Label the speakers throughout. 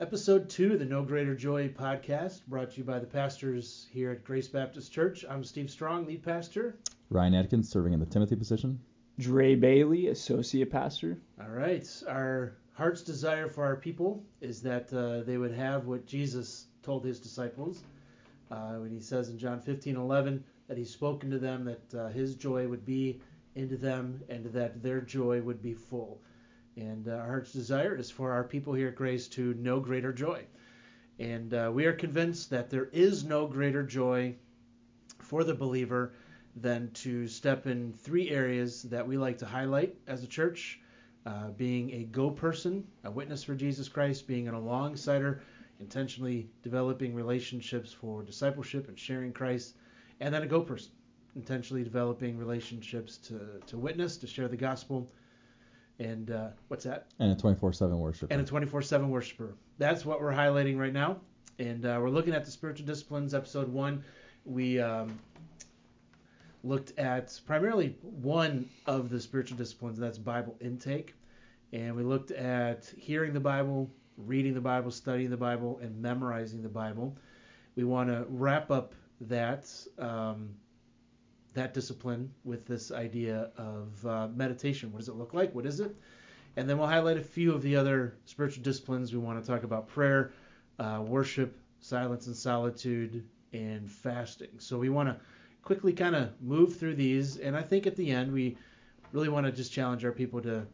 Speaker 1: episode two of the No Greater Joy podcast, brought to you by the pastors here at Grace Baptist Church. I'm Steve Strong, lead pastor.
Speaker 2: Ryan Atkins, serving in the Timothy position.
Speaker 3: Dre Bailey, associate pastor.
Speaker 1: All right. Our heart's desire for our people is that uh, they would have what Jesus told his disciples uh, when he says in John 15:11 that he's spoken to them that uh, his joy would be into them and that their joy would be full. And uh, our heart's desire is for our people here at Grace to know greater joy. And uh, we are convinced that there is no greater joy for the believer than to step in three areas that we like to highlight as a church uh, being a go person, a witness for Jesus Christ, being an alongsider, intentionally developing relationships for discipleship and sharing Christ, and then a go person, intentionally developing relationships to, to witness, to share the gospel. And uh, what's that?
Speaker 2: And a 24 7 worshiper.
Speaker 1: And a 24 7 worshiper. That's what we're highlighting right now. And uh, we're looking at the spiritual disciplines, episode one. We um, looked at primarily one of the spiritual disciplines, and that's Bible intake. And we looked at hearing the Bible, reading the Bible, studying the Bible, and memorizing the Bible. We want to wrap up that um, that discipline with this idea of uh, meditation. What does it look like? What is it? And then we'll highlight a few of the other spiritual disciplines. We want to talk about prayer, uh, worship, silence and solitude, and fasting. So we want to quickly kind of move through these. And I think at the end, we really want to just challenge our people to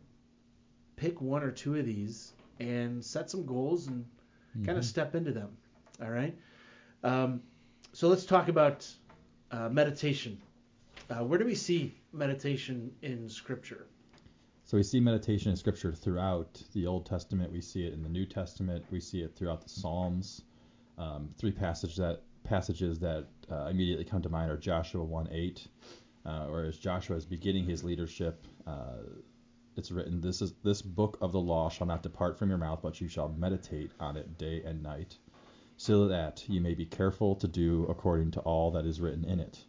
Speaker 1: pick one or two of these and set some goals and mm-hmm. kind of step into them. All right. Um, so let's talk about uh, meditation. Uh, where do we see meditation in Scripture?
Speaker 2: So we see meditation in Scripture throughout the Old Testament. We see it in the New Testament. We see it throughout the Psalms. Um, three passages that passages that uh, immediately come to mind are Joshua 1:8, uh, or as Joshua is beginning his leadership, uh, it's written, "This is this book of the law shall not depart from your mouth, but you shall meditate on it day and night, so that you may be careful to do according to all that is written in it.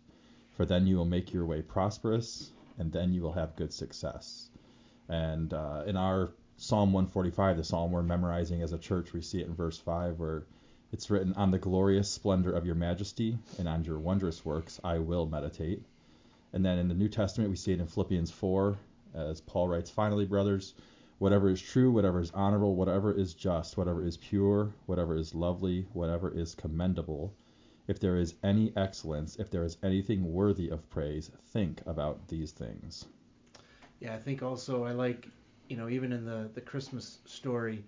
Speaker 2: For then you will make your way prosperous, and then you will have good success." And uh, in our Psalm 145, the psalm we're memorizing as a church, we see it in verse 5 where it's written, On the glorious splendor of your majesty and on your wondrous works I will meditate. And then in the New Testament, we see it in Philippians 4, as Paul writes, Finally, brothers, whatever is true, whatever is honorable, whatever is just, whatever is pure, whatever is lovely, whatever is commendable, if there is any excellence, if there is anything worthy of praise, think about these things.
Speaker 1: Yeah, I think also I like, you know, even in the, the Christmas story,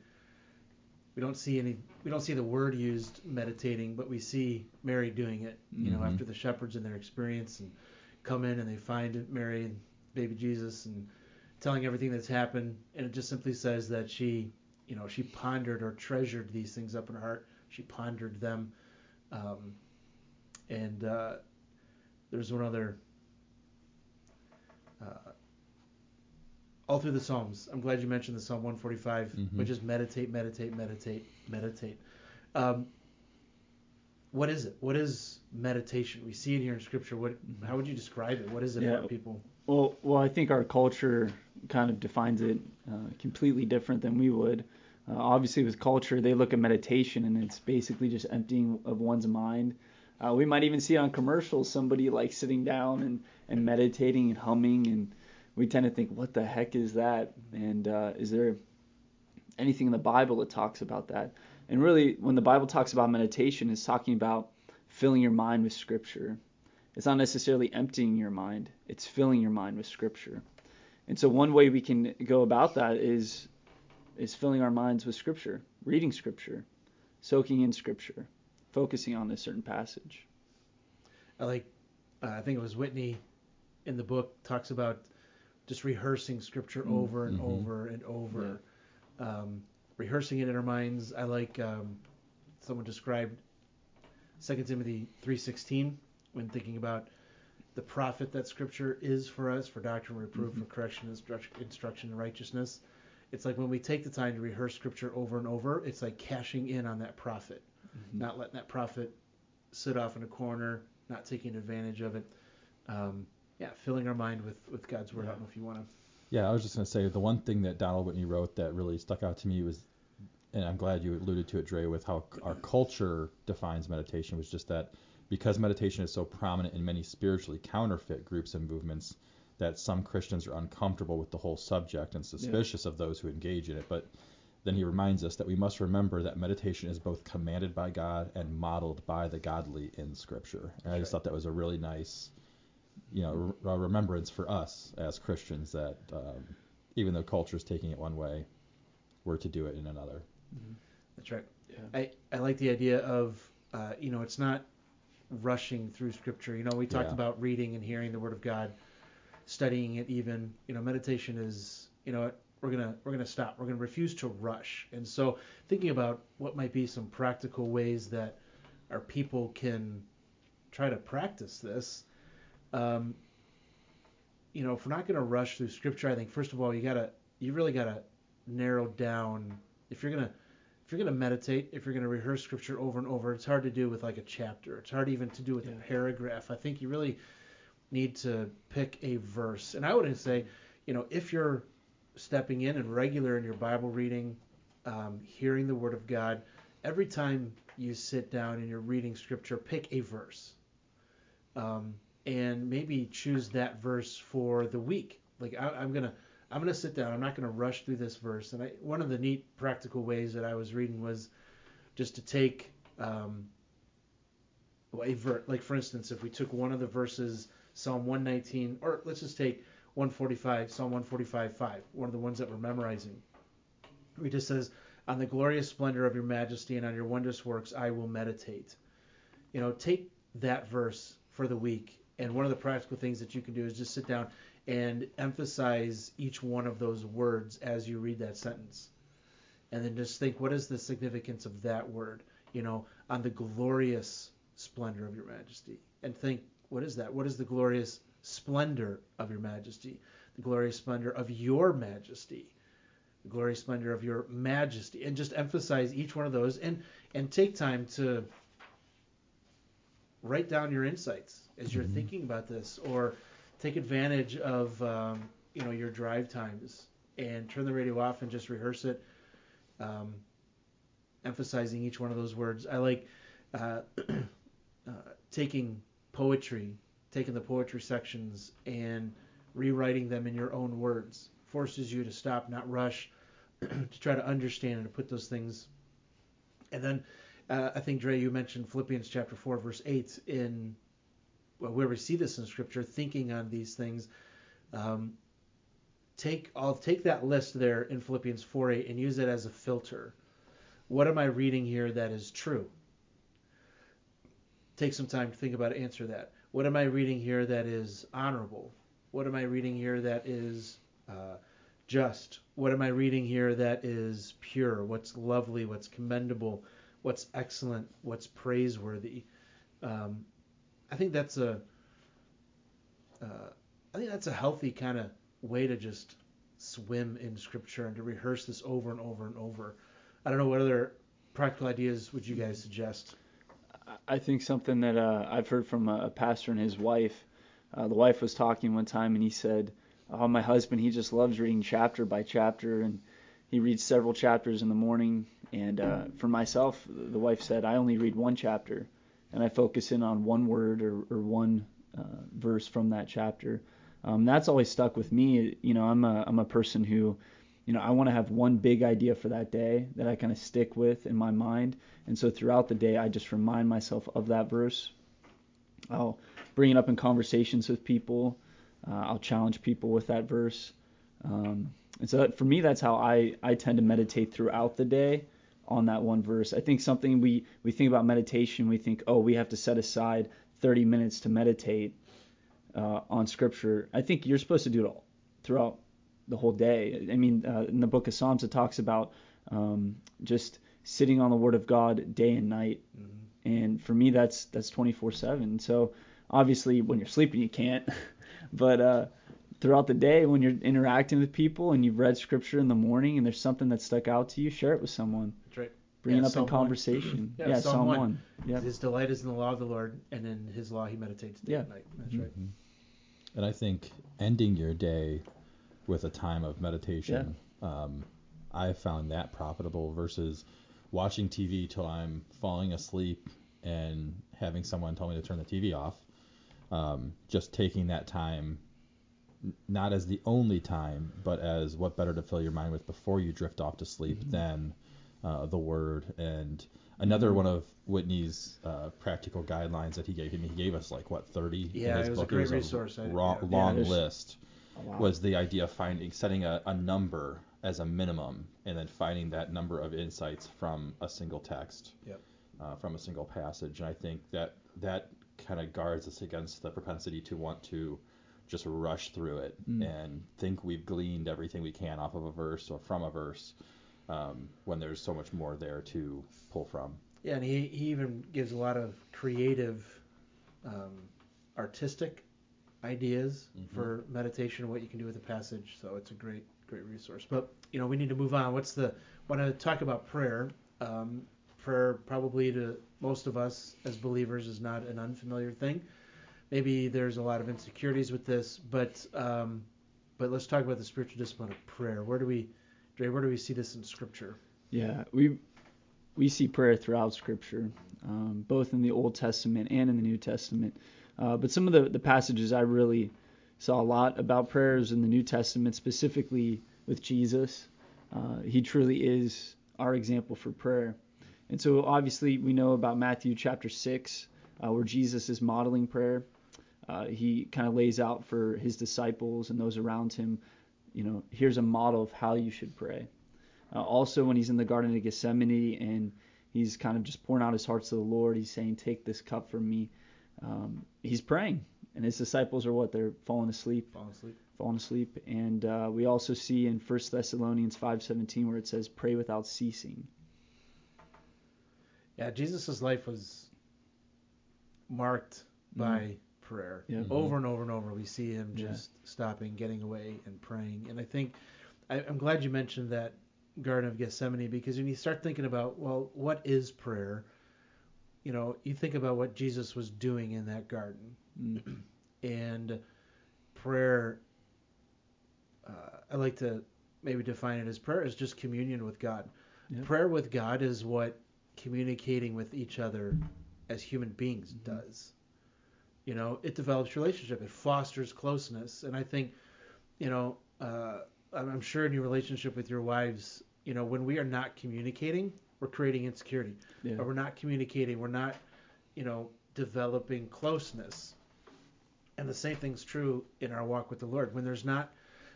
Speaker 1: we don't see any we don't see the word used meditating, but we see Mary doing it. You mm-hmm. know, after the shepherds and their experience and come in and they find Mary and baby Jesus and telling everything that's happened, and it just simply says that she, you know, she pondered or treasured these things up in her heart. She pondered them, um, and uh, there's one other. Uh, all through the Psalms. I'm glad you mentioned the Psalm 145, mm-hmm. which is meditate, meditate, meditate, meditate. Um, what is it? What is meditation? We see it here in Scripture. What? How would you describe it? What is it yeah. for people?
Speaker 3: Well, well, I think our culture kind of defines it uh, completely different than we would. Uh, obviously, with culture, they look at meditation and it's basically just emptying of one's mind. Uh, we might even see on commercials somebody like sitting down and, and meditating and humming and we tend to think, what the heck is that? And uh, is there anything in the Bible that talks about that? And really, when the Bible talks about meditation, it's talking about filling your mind with Scripture. It's not necessarily emptying your mind, it's filling your mind with Scripture. And so, one way we can go about that is is filling our minds with Scripture, reading Scripture, soaking in Scripture, focusing on a certain passage.
Speaker 1: I like, uh, I think it was Whitney in the book talks about just rehearsing scripture mm. over and mm-hmm. over and over, yeah. um, rehearsing it in our minds. I like um, someone described 2 Timothy 3:16 when thinking about the profit that scripture is for us for doctrine, reproof, mm-hmm. for correction, instruction, instruction, and righteousness. It's like when we take the time to rehearse scripture over and over, it's like cashing in on that profit, mm-hmm. not letting that profit sit off in a corner, not taking advantage of it. Um, yeah, filling our mind with with God's word. Yeah. I don't know if you want to.
Speaker 2: Yeah, I was just gonna say the one thing that Donald Whitney wrote that really stuck out to me was and I'm glad you alluded to it, Dre, with how our culture defines meditation, was just that because meditation is so prominent in many spiritually counterfeit groups and movements, that some Christians are uncomfortable with the whole subject and suspicious of those who engage in it. But then he reminds us that we must remember that meditation is both commanded by God and modeled by the godly in Scripture. And I just thought that was a really nice, you know, re- remembrance for us as Christians that um, even though culture is taking it one way, we're to do it in another.
Speaker 1: That's right.
Speaker 3: Yeah.
Speaker 1: I, I like the idea of, uh, you know, it's not rushing through Scripture. You know, we talked
Speaker 2: Yeah.
Speaker 1: about reading and hearing the Word of God, studying it. Even, you know, meditation is, you know, we're gonna we're gonna stop. We're gonna refuse to rush. And so, thinking about what might be some practical ways that our people can try to practice this. Um, you know, if we're not gonna rush through Scripture, I think first of all you gotta you really gotta narrow down if you're gonna if you're going to meditate, if you're going to rehearse scripture over and over, it's hard to do with like a chapter. It's hard even to do with
Speaker 3: Yeah.
Speaker 1: a paragraph. I think you really need to pick a verse. And I would say, you know, if you're stepping in and regular in your Bible reading, um, hearing the Word of God, every time you sit down and you're reading scripture, pick a verse. Um, and maybe choose that verse for the week. Like I, I'm gonna I'm to sit down. I'm not to rush through this verse. And I, one of the neat practical ways that I was reading was just to take um, a ver- like for instance, if we took one of the verses, Psalm 119, or let's just take 145, Psalm 145, 5, one of the ones that we're memorizing. It just says, "On the glorious splendor of your majesty and on your wondrous works I will meditate." You know, take that verse for the week, and one of the practical things that you can do is just sit down and emphasize each one of those words as you read that sentence. And then just think, what is the significance of that word? You know, on the glorious splendor of your majesty. And think, what is that? What is the glorious splendor of your majesty? The glorious splendor of your majesty. The glorious splendor of your majesty. And just emphasize each one of those and, and take time to write down your insights as you're
Speaker 2: Mhm.
Speaker 1: thinking about this or take advantage of um, you know your drive times and turn the radio off and just rehearse it, um, emphasizing each one of those words. I like uh, uh, taking poetry, taking the poetry sections and rewriting them in your own words. Forces you to stop, not rush, to try to understand and to put those things. And then uh, I think Dre, you mentioned Philippians chapter four, verse eight in well, where we see this in Scripture, thinking on these things. Um, take I'll take that list there in Philippians 4:8 and use it as a filter. What am I reading here that is true? Take some time to think about it, answer that. What am I reading here that is honorable? What am I reading here that is uh, just? What am I reading here that is pure? What's lovely? What's commendable? What's excellent? What's praiseworthy? Um, I think that's a uh, I think that's a healthy kind of way to just swim in scripture and to rehearse this over and over and over. I don't know what other practical ideas would you guys suggest?
Speaker 3: I think something that uh, I've heard from a, a pastor and his wife. Uh, the wife was talking one time, and he said, "Oh, my husband, he just loves reading chapter by chapter, and he reads several chapters in the morning." And uh, for myself, the wife said, "I only read one chapter, and I focus in on one word or, or one uh, verse from that chapter." Um, that's always stuck with me. You know, I'm a I'm a person who, you know, I want to have one big idea for that day that I kind of stick with in my mind. And so throughout the day, I just remind myself of that verse. I'll bring it up in conversations with people. Uh, I'll challenge people with that verse. Um, and so for me, that's how I, I tend to meditate throughout the day on that one verse. I think something we, we think about meditation, we think, oh, we have to set aside 30 minutes to meditate uh, on Scripture. I think you're supposed to do it all, throughout the whole day. I mean, uh, in the book of Psalms, it talks about um, just sitting on the Word of God day and night.
Speaker 1: Mm-hmm.
Speaker 3: And for me, that's that's 24/7. So obviously, when you're sleeping, you can't. but uh, throughout the day, when you're interacting with people and you've read Scripture in the morning and there's something that stuck out to you, share it with someone.
Speaker 1: That's right.
Speaker 3: Bring
Speaker 1: Yeah,
Speaker 3: it up
Speaker 1: Psalm
Speaker 3: in
Speaker 1: one.
Speaker 3: conversation.
Speaker 1: Yeah,
Speaker 3: yeah,
Speaker 1: Psalm
Speaker 3: Psalm
Speaker 1: one.
Speaker 3: one. Yeah.
Speaker 1: His delight is in the law of the Lord, and in His law he meditates day
Speaker 3: Yeah.
Speaker 1: and night. That's right.
Speaker 2: Mhm. And I think ending your day with a time of meditation um, I found that profitable versus watching TV till I'm falling asleep and having someone tell me to turn the TV off. Um, just taking that time, not as the only time, but as what better to fill your mind with before you drift off to sleep
Speaker 3: Mm-hmm.
Speaker 2: than uh, the Word. And another one of Whitney's uh, practical guidelines that he gave me, he gave us like what 30
Speaker 1: Yeah,
Speaker 2: in his
Speaker 1: it was a
Speaker 2: book.
Speaker 1: great
Speaker 2: it was
Speaker 1: resource. I-
Speaker 2: raw,
Speaker 1: yeah.
Speaker 2: long
Speaker 3: Yeah,
Speaker 2: list
Speaker 3: wow.
Speaker 2: was the idea of finding setting a, a number as a minimum and then finding that number of insights from a single text
Speaker 1: Yep.
Speaker 2: uh, from a single passage and i think that that kind of guards us against the propensity to want to just rush through it
Speaker 3: Mm.
Speaker 2: and think we've gleaned everything we can off of a verse or from a verse um, when there's so much more there to pull from
Speaker 1: Yeah, and he, he even gives a lot of creative, um, artistic ideas
Speaker 2: Mhm.
Speaker 1: for meditation and what you can do with a passage. So it's a great great resource. But you know we need to move on. What's the want to talk about prayer? Um, prayer probably to most of us as believers is not an unfamiliar thing. Maybe there's a lot of insecurities with this, but um, but let's talk about the spiritual discipline of prayer. Where do we, Dre? Where do we see this in Scripture?
Speaker 3: Yeah, we we see prayer throughout Scripture, um, both in the Old Testament and in the New Testament. Uh, but some of the, the passages I really saw a lot about prayers in the New Testament, specifically with Jesus. Uh, he truly is our example for prayer. And so obviously we know about Matthew chapter 6, uh, where Jesus is modeling prayer. Uh, he kind of lays out for his disciples and those around him, you know, here's a model of how you should pray. Uh, also, when he's in the Garden of Gethsemane and he's kind of just pouring out his heart to the Lord, he's saying, Take this cup from me. Um, he's praying, and his disciples are what? They're falling asleep,
Speaker 1: Fall asleep.
Speaker 3: falling asleep. And uh, we also see in 1 Thessalonians 5:17 where it says, Pray without ceasing.
Speaker 1: Yeah, Jesus' life was marked by prayer.
Speaker 3: Yeah.
Speaker 1: Over and over and over, we see him
Speaker 3: Yeah.
Speaker 1: just stopping, getting away, and praying. And I think I, I'm glad you mentioned that Garden of Gethsemane because when you start thinking about, well, what is prayer? You know, you think about what Jesus was doing in that garden,
Speaker 3: Mm.
Speaker 1: and prayer. Uh, I like to maybe define it as prayer is just communion with God.
Speaker 3: Yeah.
Speaker 1: Prayer with God is what communicating with each other as human beings
Speaker 3: Mhm.
Speaker 1: does. You know, it develops relationship. It fosters closeness, and I think, you know, uh, I'm I'm sure in your relationship with your wives, you know, when we are not communicating, we're creating insecurity,
Speaker 3: Yeah.
Speaker 1: or we're not communicating, we're not, you know, developing closeness. And the same thing's true in our walk with the Lord. When there's not,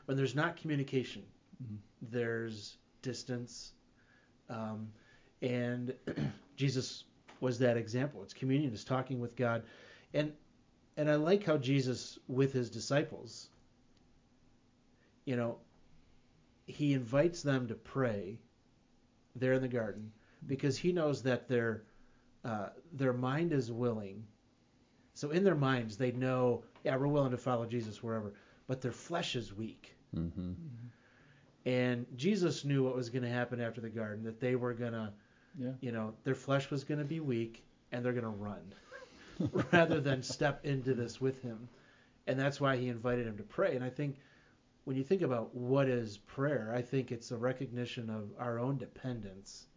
Speaker 1: when there's not communication,
Speaker 3: Mhm.
Speaker 1: there's distance, um, and Jesus was that example. It's communion, it's talking with God, and and I like how Jesus with his disciples, you know, he invites them to pray there in the garden because he knows that their uh, their mind is willing. So in their minds, they know, yeah, we're willing to follow Jesus wherever, but their flesh is weak.
Speaker 2: mm-hmm.
Speaker 1: And Jesus knew what was going to happen after the garden, that they were going to,
Speaker 3: Yeah.
Speaker 1: you know, their flesh was going to be weak and they're going to run rather than step into this with him. And that's why he invited him to pray. And I think when you think about what is prayer, I think it's a recognition of our own dependence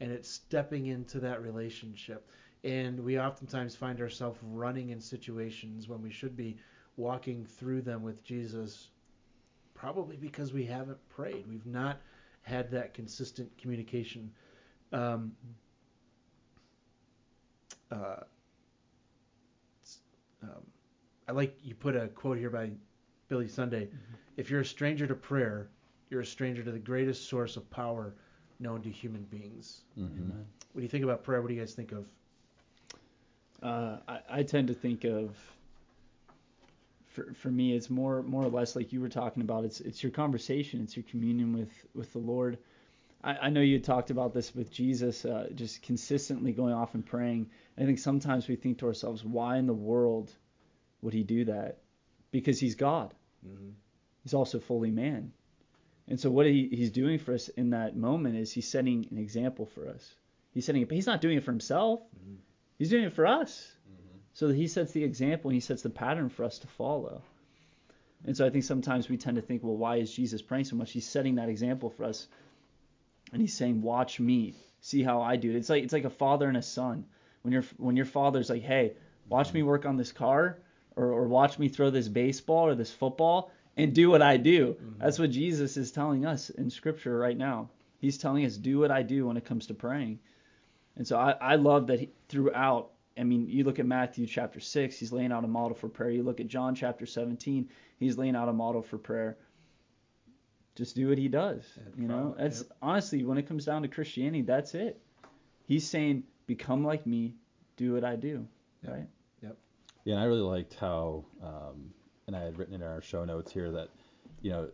Speaker 1: and it's stepping into that relationship. And we oftentimes find ourselves running in situations when we should be walking through them with Jesus probably because we haven't prayed. We've not had that consistent communication. Um, uh, um, I like you put a quote here by Billy Sunday. If you're a stranger to prayer, you're a stranger to the greatest source of power known to human beings.
Speaker 2: Mm-hmm.
Speaker 3: Amen.
Speaker 1: When you think about prayer, what do you guys think of?
Speaker 3: Uh, I, I tend to think of for, for me it's more more or less like you were talking about it's it's your conversation it's your communion with with the Lord I, I know you talked about this with Jesus uh, just consistently going off and praying I think sometimes we think to ourselves why in the world would he do that because he's God
Speaker 1: Mm-hmm.
Speaker 3: he's also fully man and so what he, he's doing for us in that moment is he's setting an example for us he's setting it, but he's not doing it for himself
Speaker 1: Mhm.
Speaker 3: he's doing it for us so that he sets the example and he sets the pattern for us to follow. And so I think sometimes we tend to think, well, why is Jesus praying so much? He's setting that example for us. and he's saying, "Watch me, see how I do it." It's like it's like a father and a son. When your when your father's like, "Hey, watch me work on this car," or, or watch me throw this baseball or this football, and do what I do. Mm-hmm. That's what Jesus is telling us in Scripture right now. He's telling us, "Do what I do" when it comes to praying. And so I, I love that he, throughout I mean, you look at Matthew chapter 6, he's laying out a model for prayer. You look at John chapter 17, he's laying out a model for prayer. Just do what he does. You know, that's yep. honestly when it comes down to Christianity, that's it. He's saying, "Become like me, do what I do."
Speaker 1: Yep.
Speaker 3: Right?
Speaker 2: Yeah, and I really liked how, um, and I had written in our show notes here that, you know,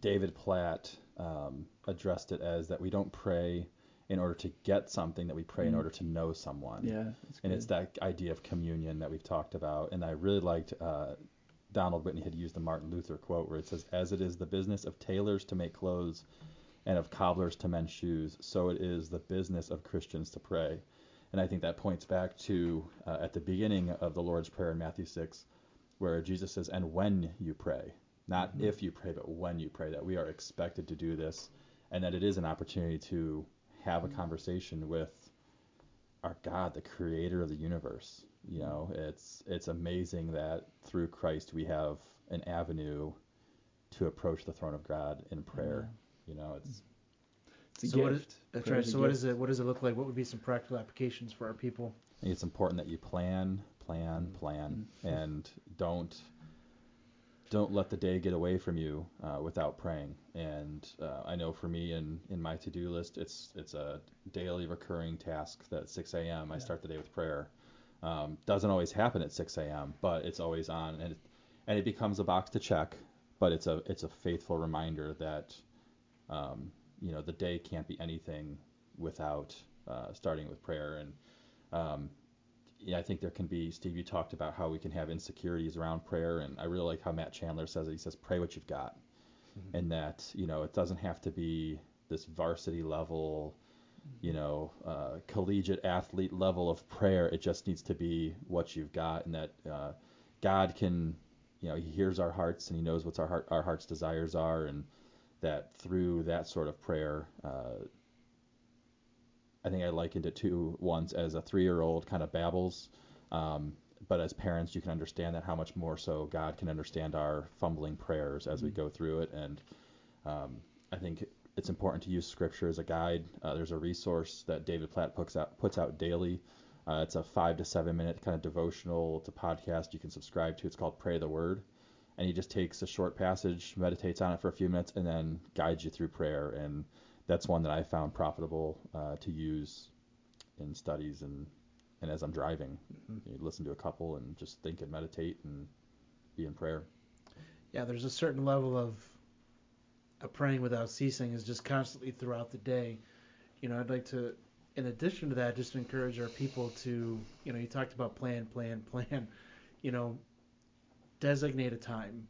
Speaker 2: David Platt um, addressed it as that we don't pray in order to get something that we pray mm. in order to know someone.
Speaker 3: Yeah.
Speaker 2: And it's that idea of communion that we've talked about. And I really liked uh, Donald Whitney had used the Martin Luther quote where it says, As it is the business of tailors to make clothes and of cobblers to mend shoes, so it is the business of Christians to pray. And I think that points back to uh, at the beginning of the Lord's Prayer in Matthew 6, where Jesus says, And when you pray, not mm-hmm. if you pray, but when you pray, that we are expected to do this, and that it is an opportunity to have a conversation with our God, the creator of the universe. You know, it's it's amazing that through Christ we have an avenue to approach the throne of God in prayer. You know, it's
Speaker 3: it's a
Speaker 1: so
Speaker 3: gift.
Speaker 1: What is, that's right. So what is it? What does it look like? What would be some practical applications for our people?
Speaker 2: It's important that you plan, plan, plan, mm-hmm. and don't don't let the day get away from you uh, without praying. And uh, I know for me in, in my to do list, it's it's a daily recurring task that 6 a.m. I start the day with prayer. Um, doesn't always happen at 6 a.m., but it's always on, and it, and it becomes a box to check. But it's a it's a faithful reminder that um, you know the day can't be anything without uh, starting with prayer. And um, yeah, I think there can be, Steve, you talked about how we can have insecurities around prayer, and I really like how Matt Chandler says it. He says, pray what you've got. Mm-hmm. And that, you know, it doesn't have to be this varsity level, you know, uh, collegiate athlete level of prayer. It just needs to be what you've got, and that uh, God can, you know, He hears our hearts and He knows what our heart, our heart's desires are, and that through that sort of prayer, uh, I think I likened it to once as a three-year-old kind of babbles. Um, but as parents, you can understand that how much more so God can understand our fumbling prayers as we mm-hmm. go through it. And um, I think it's important to use Scripture as a guide. Uh, there's a resource that David Platt puts out puts out daily. Uh, it's a five to seven minute kind of devotional to podcast you can subscribe to. It's called Pray the Word, and he just takes a short passage, meditates on it for a few minutes, and then guides you through prayer. And that's one that I found profitable uh, to use in studies and and as I'm driving, mm-hmm. you listen to a couple and just think and meditate and be in prayer.
Speaker 1: Yeah, there's a certain level of, of praying without ceasing is just constantly throughout the day. You know, I'd like to, in addition to that, just encourage our people to, you know, you talked about plan, plan, plan. You know, designate a time.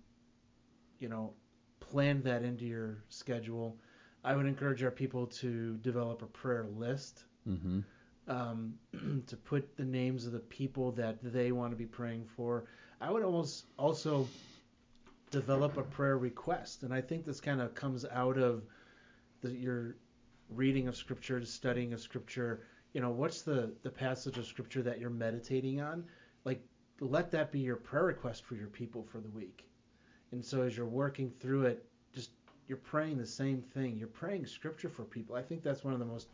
Speaker 1: You know, plan that into your schedule I would encourage our people to develop a prayer list.
Speaker 2: Mm-hmm.
Speaker 1: Um, to put the names of the people that they want to be praying for. I would almost also develop a prayer request, and I think this kind of comes out of the, your reading of scripture, studying of scripture. You know, what's the the passage of scripture that you're meditating on? Like, let that be your prayer request for your people for the week. And so as you're working through it, just you're praying the same thing. You're praying scripture for people. I think that's one of the most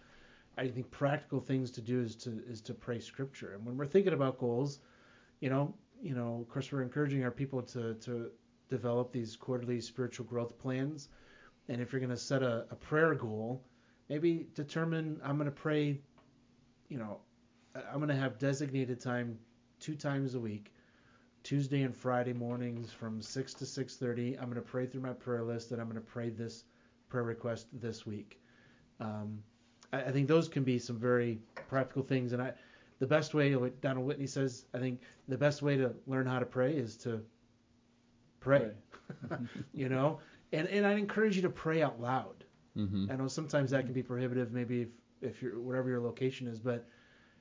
Speaker 1: I think practical things to do is to is to pray scripture. And when we're thinking about goals, you know, you know, of course we're encouraging our people to to develop these quarterly spiritual growth plans. And if you're going to set a, a prayer goal, maybe determine I'm going to pray, you know, I'm going to have designated time two times a week Tuesday and Friday mornings from 6 to 6:30. I'm going to pray through my prayer list and I'm going to pray this prayer request this week. Um, I, I, think those can be some very practical things. And I, the best way, what Donald Whitney says, I think the best way to learn how to pray is to pray. pray. you know, and and I encourage you to pray out loud.
Speaker 2: Mm-hmm.
Speaker 1: I know sometimes that can be prohibitive, maybe if if you're whatever your location is, but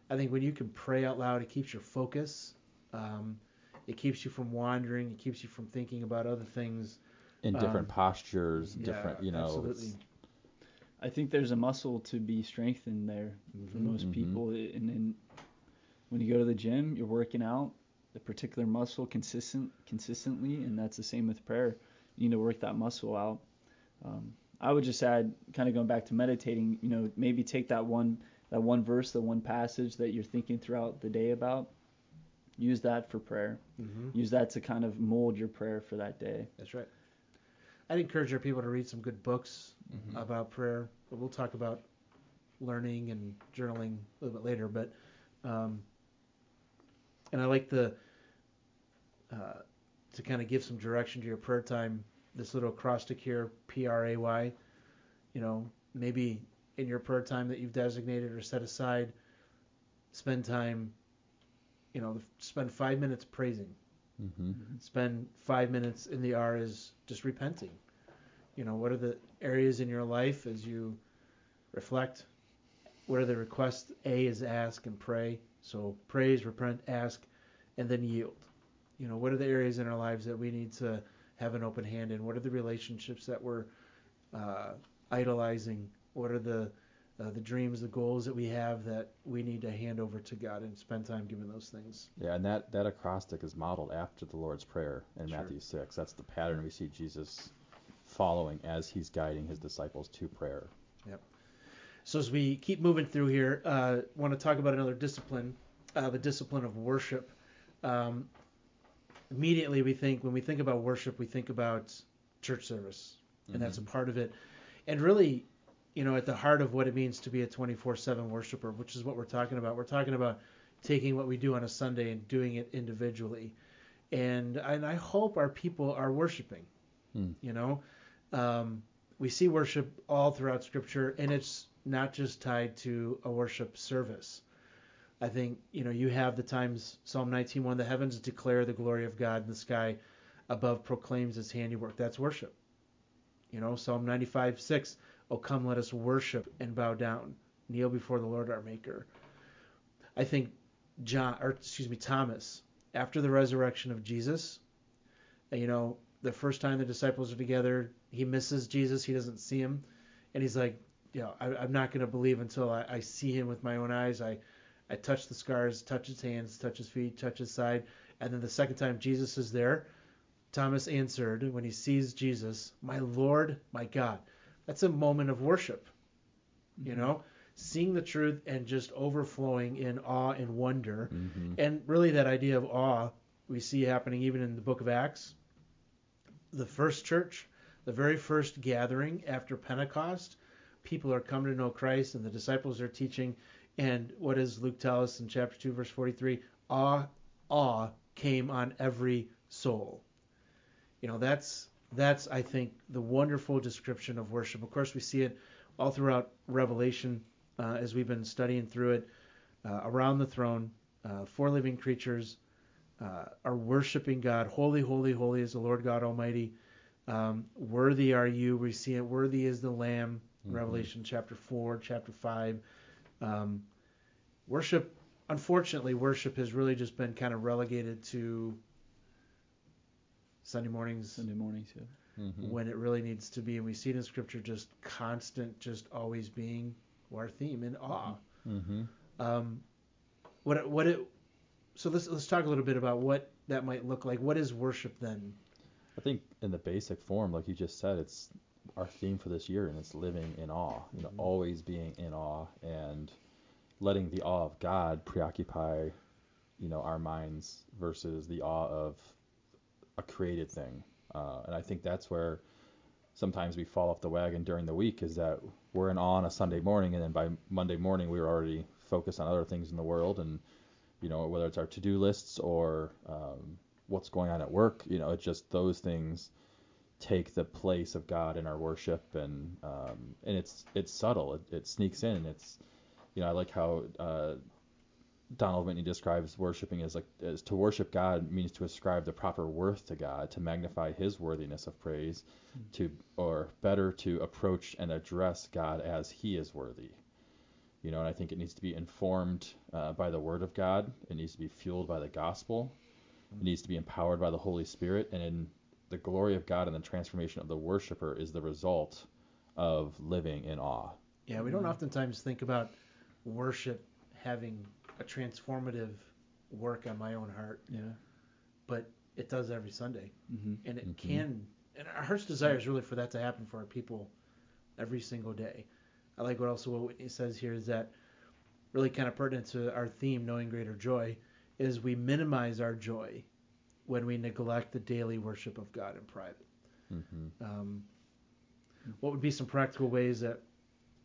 Speaker 1: I think when you can pray out loud, it keeps your focus. Um, it keeps you from wandering. It keeps you from thinking about other things.
Speaker 2: In different um, postures, different,
Speaker 1: yeah,
Speaker 2: you know.
Speaker 1: Absolutely.
Speaker 3: I think there's a muscle to be strengthened there for
Speaker 1: Mhm.
Speaker 3: most
Speaker 2: Mhm.
Speaker 3: people. And then when you go to the gym, you're working out the particular muscle consistent consistently, and that's the same with prayer. You need to work that muscle out. Um, I would just add, kind of going back to meditating, you know, maybe take that one that one verse, the one passage that you're thinking throughout the day about, use that for prayer.
Speaker 1: hmm
Speaker 3: Use that to kind of mold your prayer for that day.
Speaker 1: That's right. I'd encourage our people to read some good books
Speaker 2: Mhm.
Speaker 1: about prayer. But we'll talk about learning and journaling a little bit later. But um, and I like the uh, to kind of give some direction to your prayer time. This little acrostic here, P R A Y. You know, maybe in your prayer time that you've designated or set aside, spend time. You know, spend five minutes praising
Speaker 2: Mhm.
Speaker 1: spend five minutes in the R is just repenting. You know, what are the areas in your life as you reflect? What are the requests? A is ask and pray. So praise, repent, ask, and then yield. You know, what are the areas in our lives that we need to have an open hand in? What are the relationships that we're uh, idolizing? What are the uh, the dreams, the goals that we have that we need to hand over to God and spend time giving those things?
Speaker 2: Yeah, and that, that acrostic is modeled after the Lord's Prayer in
Speaker 1: Sure.
Speaker 2: Matthew 6. That's the pattern we see Jesus following as he's guiding his disciples to prayer. Yep.
Speaker 1: So as we keep moving through here, uh, want to talk about another discipline, uh, the discipline of worship. Um, immediately, we think when we think about worship, we think about church service, and that's a part of it. And really, you know, at the heart of what it means to be a 24/7 worshiper, which is what we're talking about. We're talking about taking what we do on a Sunday and doing it individually. And and I hope our people are worshiping.
Speaker 2: Hmm.
Speaker 1: You know, um, we see worship all throughout Scripture, and it's not just tied to a worship service. I think you know you have the times Psalm 19:1, the heavens declare the glory of God, and the sky above proclaims His handiwork. That's worship. You know, Psalm 95:6, Oh come, let us worship and bow down, kneel before the Lord our Maker. I think John, or excuse me, Thomas, after the resurrection of Jesus, you know, the first time the disciples are together, he misses Jesus, he doesn't see him, and he's like, you know, I, I'm not going to believe until I, I see him with my own eyes. I, I touch the scars, touch his hands, touch his feet, touch his side, and then the second time Jesus is there, Thomas answered when he sees Jesus, "My Lord, my God." That's a moment of worship. You know, seeing the truth and just overflowing in awe and wonder.
Speaker 2: Mm-hmm.
Speaker 1: And really, that idea of awe we see happening even in the book of Acts. The first church, the very first gathering after Pentecost, people are coming to know Christ, and the disciples are teaching. And what does Luke tell us in chapter 2, verse 43? Awe, awe came on every soul. You know, that's that's I think the wonderful description of worship. Of course, we see it all throughout Revelation uh, as we've been studying through it. Uh, around the throne, uh, four living creatures uh, are worshiping God. Holy, holy, holy is the Lord God Almighty. Um, worthy are you. We see it. Worthy is the Lamb.
Speaker 2: Mhm.
Speaker 1: Revelation chapter four, chapter five. Um, worship, unfortunately, worship has really just been kind of relegated to Sunday mornings
Speaker 3: Sunday mornings, yeah.
Speaker 2: Mm-hmm.
Speaker 1: when it really needs to be. And we see it in Scripture just constant, just always being our theme in awe.
Speaker 2: Mm-hmm.
Speaker 1: Um, what it, what it so let's let's talk a little bit about what that might look like. What is worship then?
Speaker 2: I think in the basic form, like you just said, it's our theme for this year, and it's living in awe. You know,
Speaker 1: Mhm.
Speaker 2: always being in awe and letting the awe of God preoccupy, you know, our minds versus the awe of a created thing. Uh, and I think that's where sometimes we fall off the wagon during the week is that we're in awe on a Sunday morning, and then by Monday morning we're already focused on other things in the world, and you know, whether it's our to-do lists or um, what's going on at work, you know, it's just those things take the place of God in our worship, and um, and it's it's subtle, it, it sneaks in. It's you know, I like how uh, Donald Whitney describes worshiping as like as to worship God means to ascribe the proper worth to God, to magnify His worthiness of praise, hmm. to or better to approach and address God as He is worthy. You know, and I think it needs to be informed uh, by the Word of God. It needs to be fueled by the gospel. Hmm. It needs to be empowered by the Holy Spirit, and in the glory of God and the transformation of the worshiper is the result of living in awe.
Speaker 1: Yeah, we don't mm-hmm. oftentimes think about worship having a transformative work on my own heart,
Speaker 3: Yeah.
Speaker 1: but it does every Sunday,
Speaker 3: hmm
Speaker 1: and it
Speaker 2: Mhm.
Speaker 1: can. And our heart's desire is really for that to happen for our people every single day. I like what also what Whitney says here is that really kind of pertinent to our theme, knowing greater joy, is we minimize our joy when we neglect the daily worship of God in private.
Speaker 2: hmm
Speaker 1: Um, what would be some practical ways that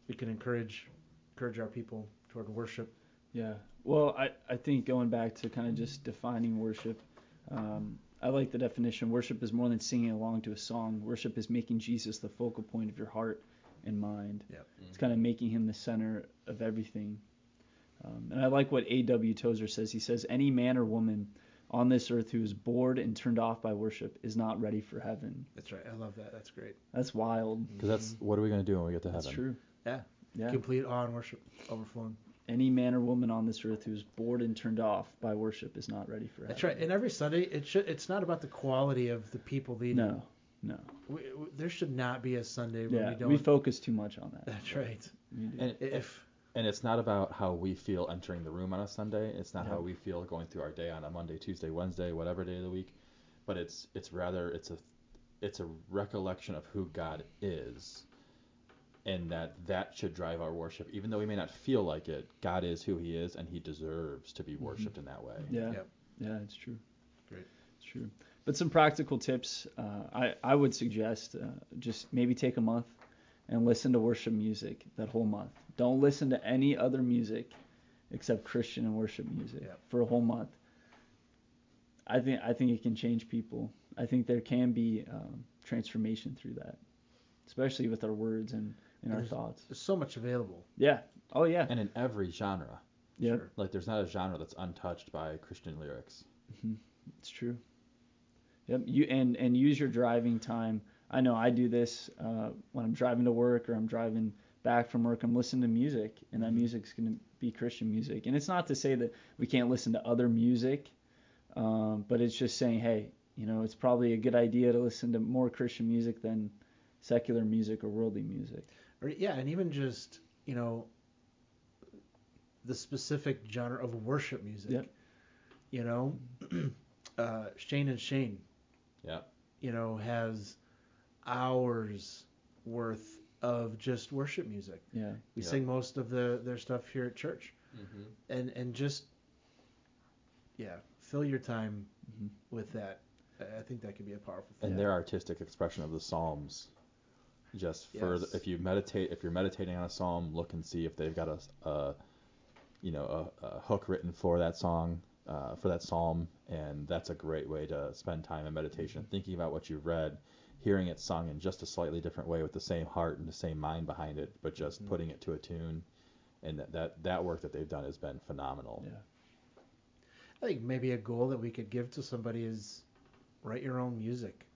Speaker 1: we can encourage encourage our people toward worship?
Speaker 3: Yeah. Well, I, I think going back to kind of just defining worship, um, I like the definition. Worship is more than singing along to a song. Worship is making Jesus the focal point of your heart and mind.
Speaker 1: Yep.
Speaker 3: It's kind of making him the center of everything. Um, and I like what A.W. Tozer says. He says, Any man or woman on this earth who is bored and turned off by worship is not ready for heaven.
Speaker 1: That's right. I love that. That's great.
Speaker 3: That's wild.
Speaker 2: Because that's what are we going to do when we get to heaven?
Speaker 3: That's
Speaker 2: heaven?
Speaker 3: true.
Speaker 1: Yeah.
Speaker 3: Yeah.
Speaker 1: Complete awe and worship overflowing.
Speaker 3: Any man or woman on this earth who is bored and turned off by worship is not ready for heaven.
Speaker 1: That's right. And every Sunday, it should. It's not about the quality of the people leading.
Speaker 3: No, no.
Speaker 1: We, we, there should not be a Sunday where
Speaker 3: Yeah,
Speaker 1: we don't.
Speaker 3: we focus too much on that.
Speaker 1: that's right.
Speaker 2: And,
Speaker 1: If
Speaker 2: and it's not about how we feel entering the room on a Sunday. It's not
Speaker 3: Yeah.
Speaker 2: how we feel going through our day on a Monday, Tuesday, Wednesday, whatever day of the week. But it's it's rather it's a it's a recollection of who God is, and that that should drive our worship. Even though we may not feel like it, God is who He is, and He deserves to be worshipped in that way.
Speaker 3: yeah,
Speaker 1: Yep.
Speaker 3: yeah, it's true.
Speaker 1: Great.
Speaker 3: It's true. But some practical tips. Uh, I I would suggest uh, just maybe take a month and listen to worship music that whole month. Don't listen to any other music except Christian and worship music
Speaker 1: Yeah.
Speaker 3: for a whole month. I think I think it can change people. I think there can be um, transformation through that, especially with our words and, and our
Speaker 1: There's-
Speaker 3: thoughts.
Speaker 1: there's so much available.
Speaker 3: Yeah. Oh yeah.
Speaker 2: And in every genre,
Speaker 3: Yeah.
Speaker 1: Sure.
Speaker 2: like there's not a genre that's untouched by Christian lyrics.
Speaker 3: It's true. Yep. You and and use your driving time. I know I do this uh, when I'm driving to work or I'm driving back from work. I'm listening to music, and that music's going to be Christian music. And it's not to say that we can't listen to other music, um, but it's just saying, hey, you know, it's probably a good idea to listen to more Christian music than secular music or worldly music.
Speaker 1: Or, yeah, and even just you know the specific genre of worship music.
Speaker 3: Yep.
Speaker 1: You know, uh, Shane and Shane.
Speaker 2: Yeah.
Speaker 1: You know, has hours worth of just worship music.
Speaker 3: Yeah.
Speaker 1: We
Speaker 2: Yeah.
Speaker 1: sing most of the their stuff here at church,
Speaker 2: Mm-hmm.
Speaker 1: and and just yeah, fill your time
Speaker 3: Mhm.
Speaker 1: with that. I I think that could be a powerful thing.
Speaker 2: and their artistic expression of the psalms just further
Speaker 1: Yes.
Speaker 2: if you meditate if you're meditating on a psalm look and see if they've got a, a you know a, a hook written for that song uh, for that psalm and that's a great way to spend time in meditation thinking about what you've read hearing it sung in just a slightly different way with the same heart and the same mind behind it but just
Speaker 1: Mhm.
Speaker 2: putting it to a tune and that, that that work that they've done has been phenomenal
Speaker 3: Yeah.
Speaker 1: I think maybe a goal that we could give to somebody is write your own music.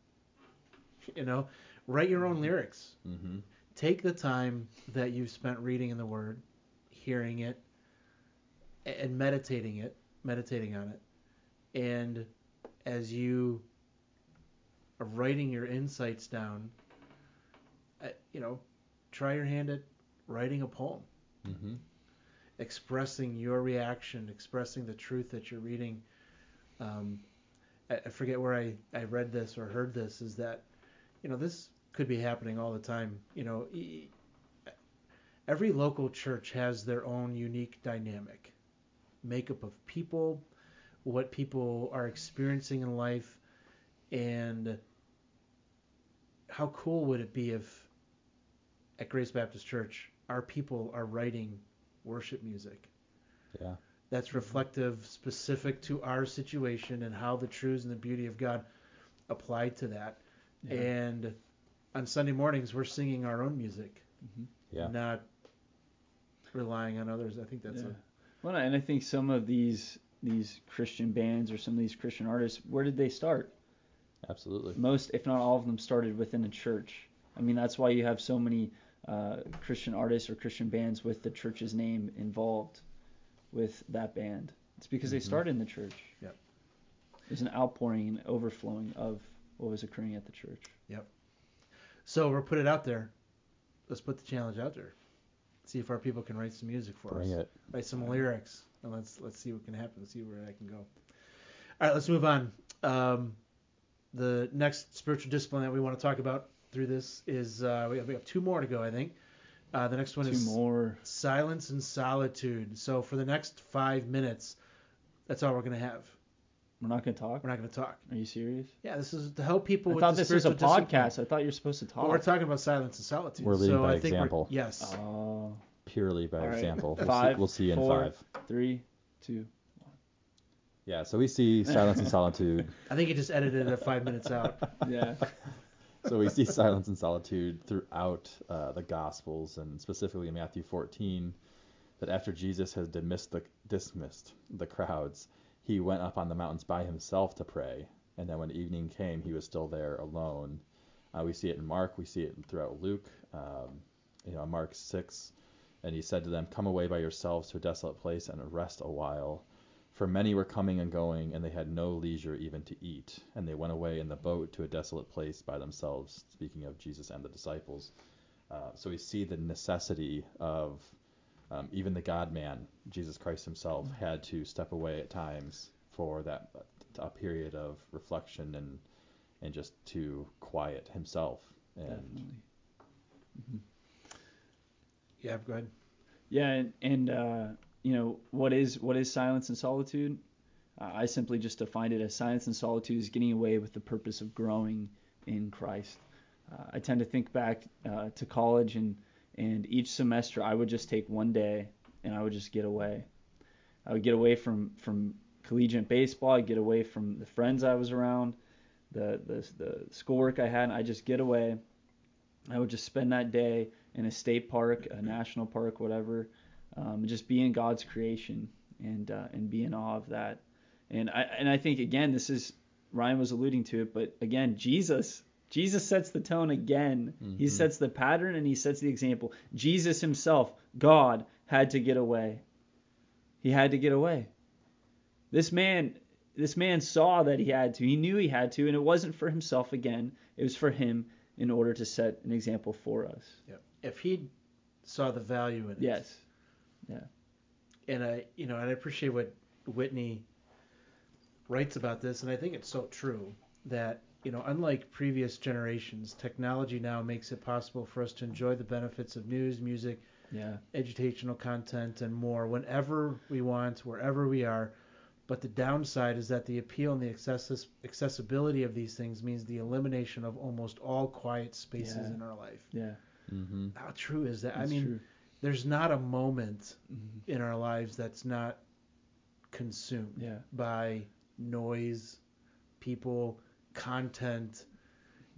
Speaker 1: You know, write your own lyrics.
Speaker 2: mm-hmm.
Speaker 1: Take the time that you've spent reading in the Word, hearing it, and meditating it, meditating on it, and as you are writing your insights down, uh, you know, try your hand at writing a poem
Speaker 2: Mm-hmm.
Speaker 1: expressing your reaction, expressing the truth that you're reading. Um, I, I forget where I, I read this or heard this is that, you know, this could be happening all the time. You know, every local church has their own unique dynamic, makeup of people, what people are experiencing in life, and how cool would it be if at Grace Baptist Church our people are writing worship music
Speaker 2: yeah
Speaker 1: that's reflective, specific to our situation and how the truths and the beauty of God apply to that.
Speaker 3: Yeah.
Speaker 1: And on Sunday mornings, we're singing our own music,
Speaker 2: yeah
Speaker 1: not relying on others. I think that's
Speaker 3: yeah.
Speaker 1: a
Speaker 3: Well, and I think some of these these Christian bands or some of these Christian artists, where did they start?
Speaker 2: absolutely
Speaker 3: Most, if not all of them, started within a church. I mean, that's why you have so many uh, Christian artists or Christian bands with the church's name involved with that band. It's because they
Speaker 2: Mhm.
Speaker 3: started in the church.
Speaker 1: Yep.
Speaker 3: There's an outpouring and overflowing of what was occurring at the church. Yep.
Speaker 1: So we'll put it out there. let's put the challenge out there. See if our people can write some music for
Speaker 2: Bring
Speaker 1: us.
Speaker 2: it.
Speaker 1: Write some lyrics, and let's let's see what can happen. Let's See where that can go. All right, let's move on. Um, the next spiritual discipline that we want to talk about through this is uh, we, have, we have two more to go, I think. Uh, the next one
Speaker 3: Two
Speaker 1: is
Speaker 3: more.
Speaker 1: silence and solitude. So for the next five minutes, that's all we're gonna have.
Speaker 3: We're not gonna talk.
Speaker 1: We're not gonna talk.
Speaker 3: Are you serious?
Speaker 1: Yeah, this is to help people
Speaker 3: I
Speaker 1: with
Speaker 3: thought
Speaker 1: the
Speaker 3: this was a
Speaker 1: spiritual discipline.
Speaker 3: podcast. I thought you were supposed to talk.
Speaker 1: Well, we're talking about silence and solitude.
Speaker 2: We're leading
Speaker 1: so
Speaker 2: by
Speaker 1: I think
Speaker 2: example.
Speaker 1: We're, yes.
Speaker 3: Oh,
Speaker 2: Purely by
Speaker 3: All right.
Speaker 2: example. We'll,
Speaker 3: Five,
Speaker 2: see, we'll see in
Speaker 3: four.
Speaker 2: five.
Speaker 3: three, two.
Speaker 2: Yeah, so we see silence and solitude.
Speaker 1: I think he just edited it five minutes out.
Speaker 3: Yeah.
Speaker 2: So we see silence and solitude throughout uh, the Gospels, and specifically in Matthew 14, that after Jesus has dismissed the, dismissed the crowds, he went up on the mountains by himself to pray, and then when evening came, he was still there alone. Uh, we see it in Mark, we see it throughout Luke, um, you know, Mark 6, and he said to them, Come away by yourselves to a desolate place and rest a while. For many were coming and going, and they had no leisure even to eat. And they went away in the boat to a desolate place by themselves, speaking of Jesus and the disciples. Uh, so we see the necessity of um, even the God man, Jesus Christ himself, had to step away at times for that a period of reflection and and just to quiet himself. And
Speaker 3: Definitely.
Speaker 1: Yeah, go ahead.
Speaker 3: Yeah, and, and uh, you know what is what is silence and solitude? Uh, I simply just defined it as silence and solitude is getting away with the purpose of growing in Christ. Uh, I tend to think back uh, to college and and each semester I would just take one day and I would just get away. I would get away from from collegiate baseball. I'd get away from the friends I was around, the the the schoolwork I had. And I just get away. I would just spend that day in a state park, a national park, whatever, um, just be in God's creation and uh, and be in awe of that. And I and I think again, this is Ryan was alluding to it, but again, Jesus Jesus sets the tone again. He
Speaker 2: Mhm.
Speaker 3: sets the pattern and he sets the example. Jesus himself, God, had to get away. He had to get away. This man this man saw that he had to. He knew he had to, and it wasn't for himself again. It was for him in order to set an example for us.
Speaker 1: If he saw the value in it.
Speaker 3: Yes.
Speaker 1: And I, you know, and I appreciate what Whitney writes about this, and I think it's so true that you know, unlike previous generations, technology now makes it possible for us to enjoy the benefits of news, music,
Speaker 3: Yeah.
Speaker 1: educational content, and more whenever we want, wherever we are. But the downside is that the appeal and the access- accessibility of these things means the elimination of almost all quiet spaces
Speaker 3: Yeah.
Speaker 1: in our life.
Speaker 3: Yeah.
Speaker 2: hmm
Speaker 1: How true is that? I mean,
Speaker 3: true.
Speaker 1: there's not a moment
Speaker 3: Mhm.
Speaker 1: in our lives that's not consumed
Speaker 3: Yeah.
Speaker 1: by noise, people, content,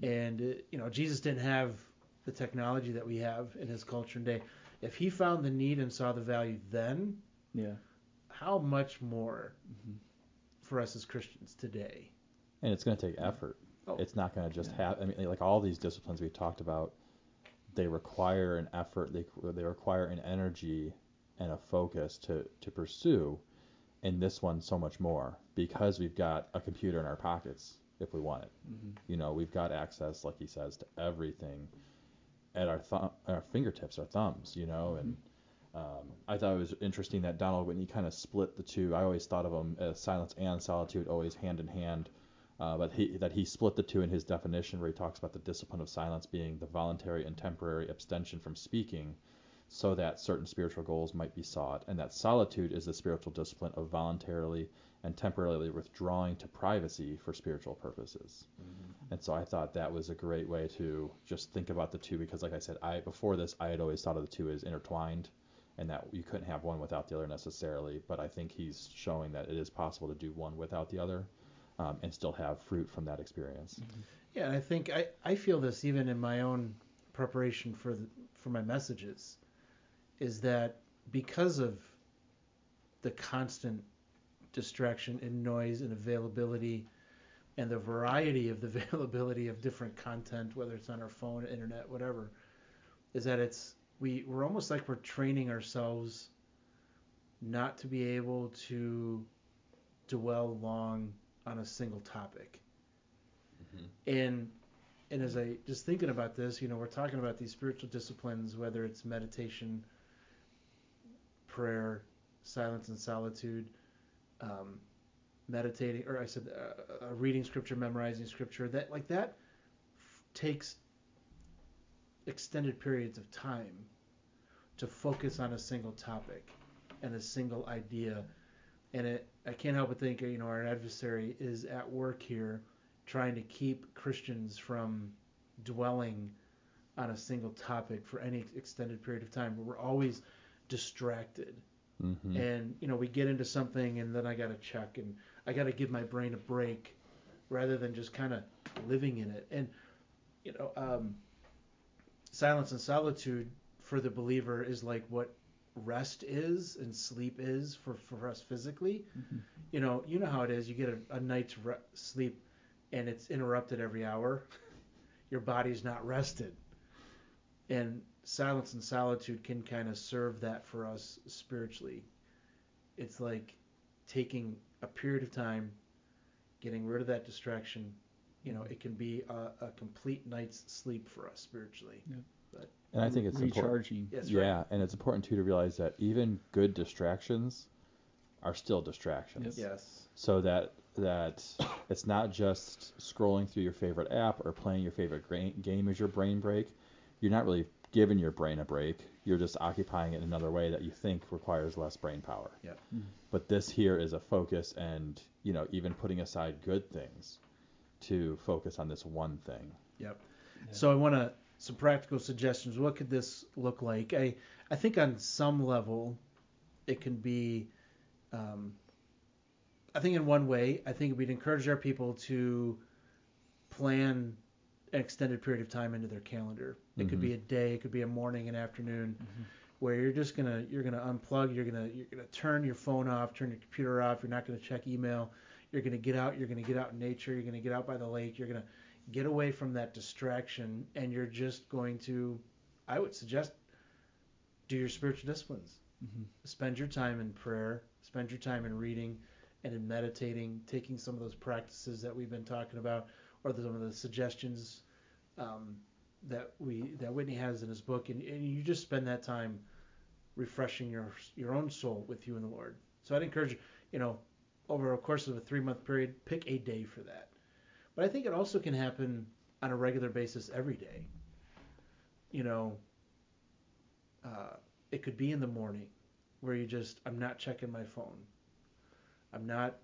Speaker 1: and uh, you know Jesus didn't have the technology that we have in his culture and day. If he found the need and saw the value then,
Speaker 3: Yeah.
Speaker 1: how much more
Speaker 3: Mhm.
Speaker 1: for us as Christians today?
Speaker 2: And it's going to take effort.
Speaker 1: Oh.
Speaker 2: It's not going to just
Speaker 3: Yeah.
Speaker 2: have. I mean, like all these disciplines we've talked about, they require an effort. They they require an energy and a focus to to pursue. And this one so much more because we've got a computer in our pockets if we want it.
Speaker 3: Mhm.
Speaker 2: You know, we've got access, like he says, to everything at our thumb, our fingertips, our thumbs. You know, and um, I thought it was interesting that Donald Whitney kind of split the two. I always thought of them as silence and solitude, always hand in hand. Uh, but he, that he split the two in his definition, where he talks about the discipline of silence being the voluntary and temporary abstention from speaking, so that certain spiritual goals might be sought, and that solitude is the spiritual discipline of voluntarily and temporarily withdrawing to privacy for spiritual purposes. And so I thought that was a great way to just think about the two, because like I said, I before this I had always thought of the two as intertwined, and that you couldn't have one without the other necessarily. But I think he's showing that it is possible to do one without the other um, and still have fruit from that experience.
Speaker 1: Yeah, and I think I, I feel this even in my own preparation for the, for my messages, is that because of the constant distraction and noise and availability and the variety of the availability of different content, whether it's on our phone, internet, whatever, is that it's we we're almost like we're training ourselves not to be able to dwell long on a single topic. Mm-hmm. And and as I just thinking about this, you know, we're talking about these spiritual disciplines, whether it's meditation, prayer, silence and solitude, um, meditating, or I said uh, uh, reading scripture, memorizing scripture. That like that f- takes extended periods of time to focus on a single topic and a single idea. And it, I can't help but think, you know, our adversary is at work here trying to keep Christians from dwelling on a single topic for any extended period of time. We're always distracted.
Speaker 2: Mm-hmm.
Speaker 1: And, you know, we get into something and then I got to check and I got to give my brain a break rather than just kind of living in it. And, you know, um, silence and solitude for the believer is like what rest is and sleep is for, for us physically.
Speaker 3: Mhm.
Speaker 1: You know, you know how it is. You get a, a night's re- sleep and it's interrupted every hour. Your body's not rested. And silence and solitude can kind of serve that for us spiritually. It's like taking a period of time, getting rid of that distraction. You know, it can be a, a complete night's sleep for us spiritually.
Speaker 2: And I think it's important.
Speaker 3: recharging.
Speaker 1: Yes, right.
Speaker 2: Yeah, and it's important too to realize that even good distractions are still distractions.
Speaker 1: Yes.
Speaker 2: So that that it's not just scrolling through your favorite app or playing your favorite game as your brain break. You're not really giving your brain a break. You're just occupying it in another way that you think requires less brain power.
Speaker 1: Yep.
Speaker 2: But this here is a focus and, you know, even putting aside good things to focus on this one thing.
Speaker 1: Yep. So I want to some practical suggestions. What could this look like? I I think on some level, it can be. Um, I think in one way, I think we'd encourage our people to plan an extended period of time into their calendar. It could
Speaker 2: Mhm.
Speaker 1: be a day, it could be a morning, an afternoon,
Speaker 3: Mhm.
Speaker 1: where you're just gonna you're gonna unplug, you're gonna you're gonna turn your phone off, turn your computer off. You're not gonna check email. You're gonna get out. You're gonna get out in nature. You're gonna get out by the lake. You're gonna get away from that distraction, and you're just going to, I would suggest, do your spiritual disciplines.
Speaker 3: Mhm.
Speaker 1: Spend your time in prayer. Spend your time in reading and in meditating, taking some of those practices that we've been talking about, or some of the suggestions um, that we that Whitney has in his book, and, and you just spend that time refreshing your your own soul with you and the Lord. So I'd encourage you, you know, over a course of a three month period, pick a day for that. But I think it also can happen on a regular basis every day. You know, uh, it could be in the morning where you just, I'm not checking my phone. I'm not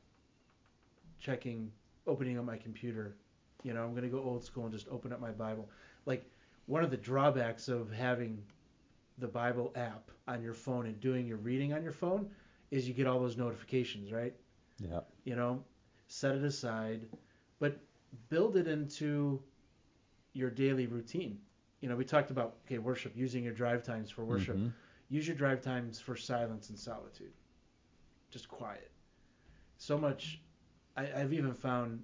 Speaker 1: checking, opening up my computer. You know, I'm going to go old school and just open up my Bible. Like, one of the drawbacks of having the Bible app on your phone and doing your reading on your phone is you get all those notifications, right?
Speaker 2: Yeah.
Speaker 1: you know, set it aside, but build it into your daily routine. You know, we talked about okay, worship, using your drive times for worship.
Speaker 2: Mhm.
Speaker 1: Use your drive times for silence and solitude. Just quiet. So much. I, I've even found,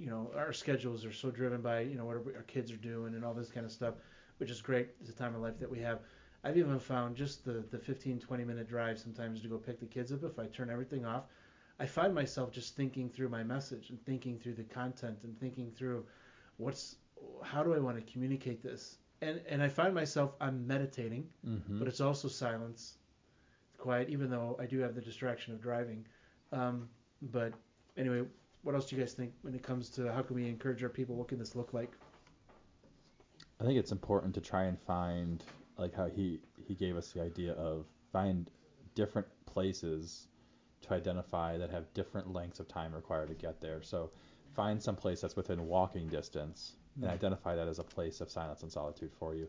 Speaker 1: you know, our schedules are so driven by you know what our kids are doing and all this kind of stuff, which is great. It's a time of life that we have. I've even found just the the 15 20 minute drive sometimes to go pick the kids up. If I turn everything off, I find myself just thinking through my message and thinking through the content and thinking through what's how do I want to communicate this. And and I find myself I'm meditating
Speaker 2: Mhm.
Speaker 1: but it's also silence. It's quiet, even though I do have the distraction of driving. Um, but anyway, what else do you guys think when it comes to how can we encourage our people? What can this look like?
Speaker 2: I think it's important to try and find like how he he gave us the idea of find different places to identify that have different lengths of time required to get there. So find some place that's within walking distance and
Speaker 3: Mm.
Speaker 2: identify that as a place of silence and solitude for you.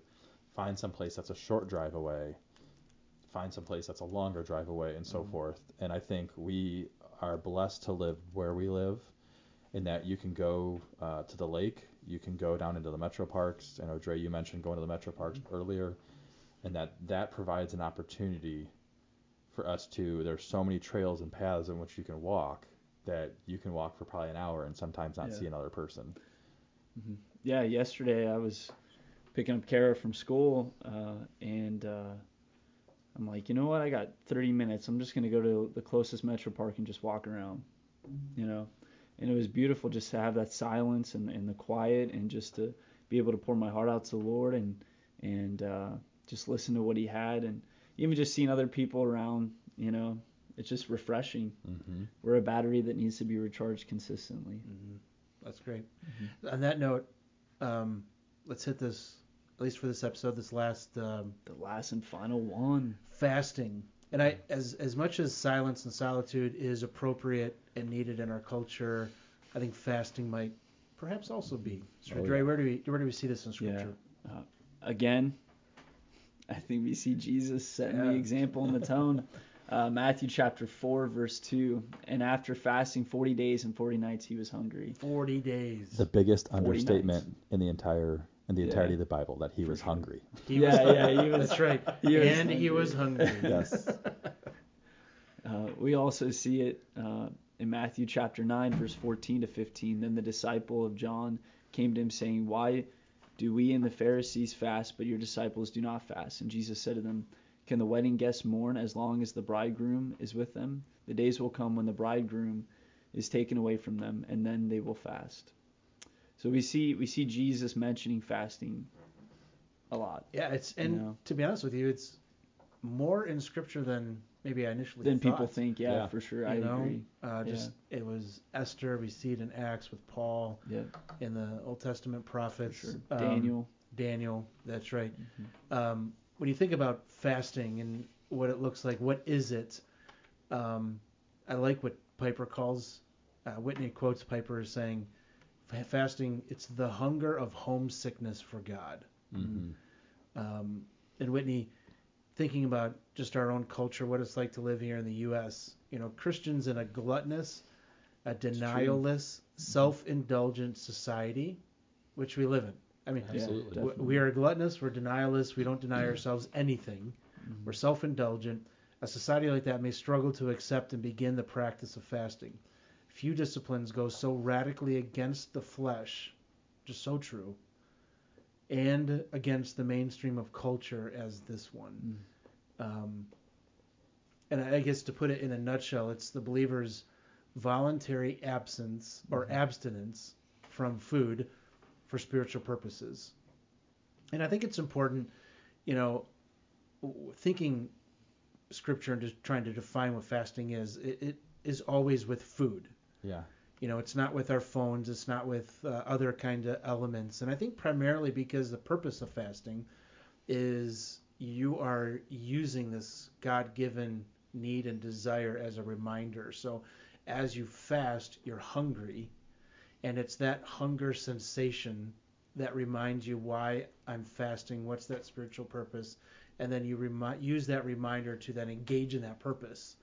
Speaker 2: Find some place that's a short drive away. Find some place that's a longer drive away and so
Speaker 3: Mhm.
Speaker 2: forth. And I think we are blessed to live where we live in that you can go uh, to the lake, you can go down into the metro parks. I know Dre, you mentioned going to the metro parks earlier, and that that provides an opportunity for us to. There's so many trails and paths in which you can walk that you can walk for probably an hour and sometimes not
Speaker 3: Yeah.
Speaker 2: see another person.
Speaker 3: Mhm. Yeah, yesterday I was picking up Kara from school, uh, and uh, I'm like, you know what? I got 30 minutes. I'm just gonna go to the closest metro park and just walk around, you know. And it was beautiful just to have that silence and, and the quiet and just to be able to pour my heart out to the Lord and and uh, just listen to what He had, and even just seeing other people around, you know, it's just refreshing.
Speaker 2: Mm-hmm.
Speaker 3: We're a battery that needs to be recharged consistently.
Speaker 1: hmm That's great. On that note, um, let's hit this, at least for this episode, this last um,
Speaker 3: The last and final one.
Speaker 1: fasting. And I, as as much as silence and solitude is appropriate and needed in our culture, I think fasting might perhaps also be. So,
Speaker 2: Oh,
Speaker 1: Dre,
Speaker 2: yeah.
Speaker 1: where do we where do we see this in Scripture?
Speaker 3: again, I think we see Jesus setting
Speaker 1: Yeah.
Speaker 3: the example and the tone. Uh, Matthew chapter 4, verse 2. And after fasting 40 days and 40 nights, he was hungry.
Speaker 1: Forty days.
Speaker 2: The biggest understatement
Speaker 3: nights.
Speaker 2: in the entire in the
Speaker 3: Yeah.
Speaker 2: entirety of the Bible that he was hungry.
Speaker 1: He
Speaker 3: Yeah,
Speaker 1: was
Speaker 3: yeah, he was-
Speaker 1: That's right.
Speaker 3: he was
Speaker 1: and he was hungry.
Speaker 2: Yes.
Speaker 3: Uh, we also see it uh, in Matthew chapter 9, verse 14 to 15. Then the disciple of John came to him, saying, Why do we and the Pharisees fast, but your disciples do not fast? And Jesus said to them, Can the wedding guests mourn as long as the bridegroom is with them? The days will come when the bridegroom is taken away from them, and then they will fast. So we see we see Jesus mentioning fasting a lot
Speaker 1: Yeah, it's and
Speaker 3: know.
Speaker 1: to be honest with you, it's more in Scripture than maybe I initially
Speaker 3: than people think. Yeah,
Speaker 2: Yeah.
Speaker 3: for sure.
Speaker 1: You
Speaker 3: I
Speaker 1: know,
Speaker 3: agree.
Speaker 1: Uh, just it was Esther. We see it in Acts with Paul
Speaker 3: Yeah,
Speaker 1: in the Old Testament prophets.
Speaker 3: sure.
Speaker 1: Um,
Speaker 3: Daniel.
Speaker 1: Daniel, that's right.
Speaker 3: Mhm.
Speaker 1: Um, when you think about fasting and what it looks like, what is it? Um, I like what Piper calls, uh, Whitney quotes Piper as saying, "Fa- fasting, it's the hunger of homesickness for God.
Speaker 2: Mm-hmm.
Speaker 1: Um, and Whitney, thinking about just our own culture, what it's like to live here in the U.S., you know, Christians in a gluttonous, a
Speaker 3: true.
Speaker 1: denialless, self-indulgent society, which we live in. I mean,
Speaker 2: Absolutely.
Speaker 1: w- we are gluttonous, we're denialists, we don't deny ourselves anything.
Speaker 3: Mhm.
Speaker 1: We're self-indulgent. A society like that may struggle to accept and begin the practice of fasting. Few disciplines go so radically against the flesh, just so true, and against the mainstream of culture as this one. Um, and I guess to put it in a nutshell, it's the believer's voluntary absence or
Speaker 3: Mhm.
Speaker 1: abstinence from food for spiritual purposes. And I think it's important, you know, thinking scripture and just trying to define what fasting is, it, it is always with food.
Speaker 2: Yeah.
Speaker 1: You know, it's not with our phones, it's not with uh, other kind of elements. And I think primarily because the purpose of fasting is you are using this God-given need and desire as a reminder. So as you fast, you're hungry, and it's that hunger sensation that reminds you why I'm fasting, what's that spiritual purpose, and then you remi- use that reminder to then engage in that purpose.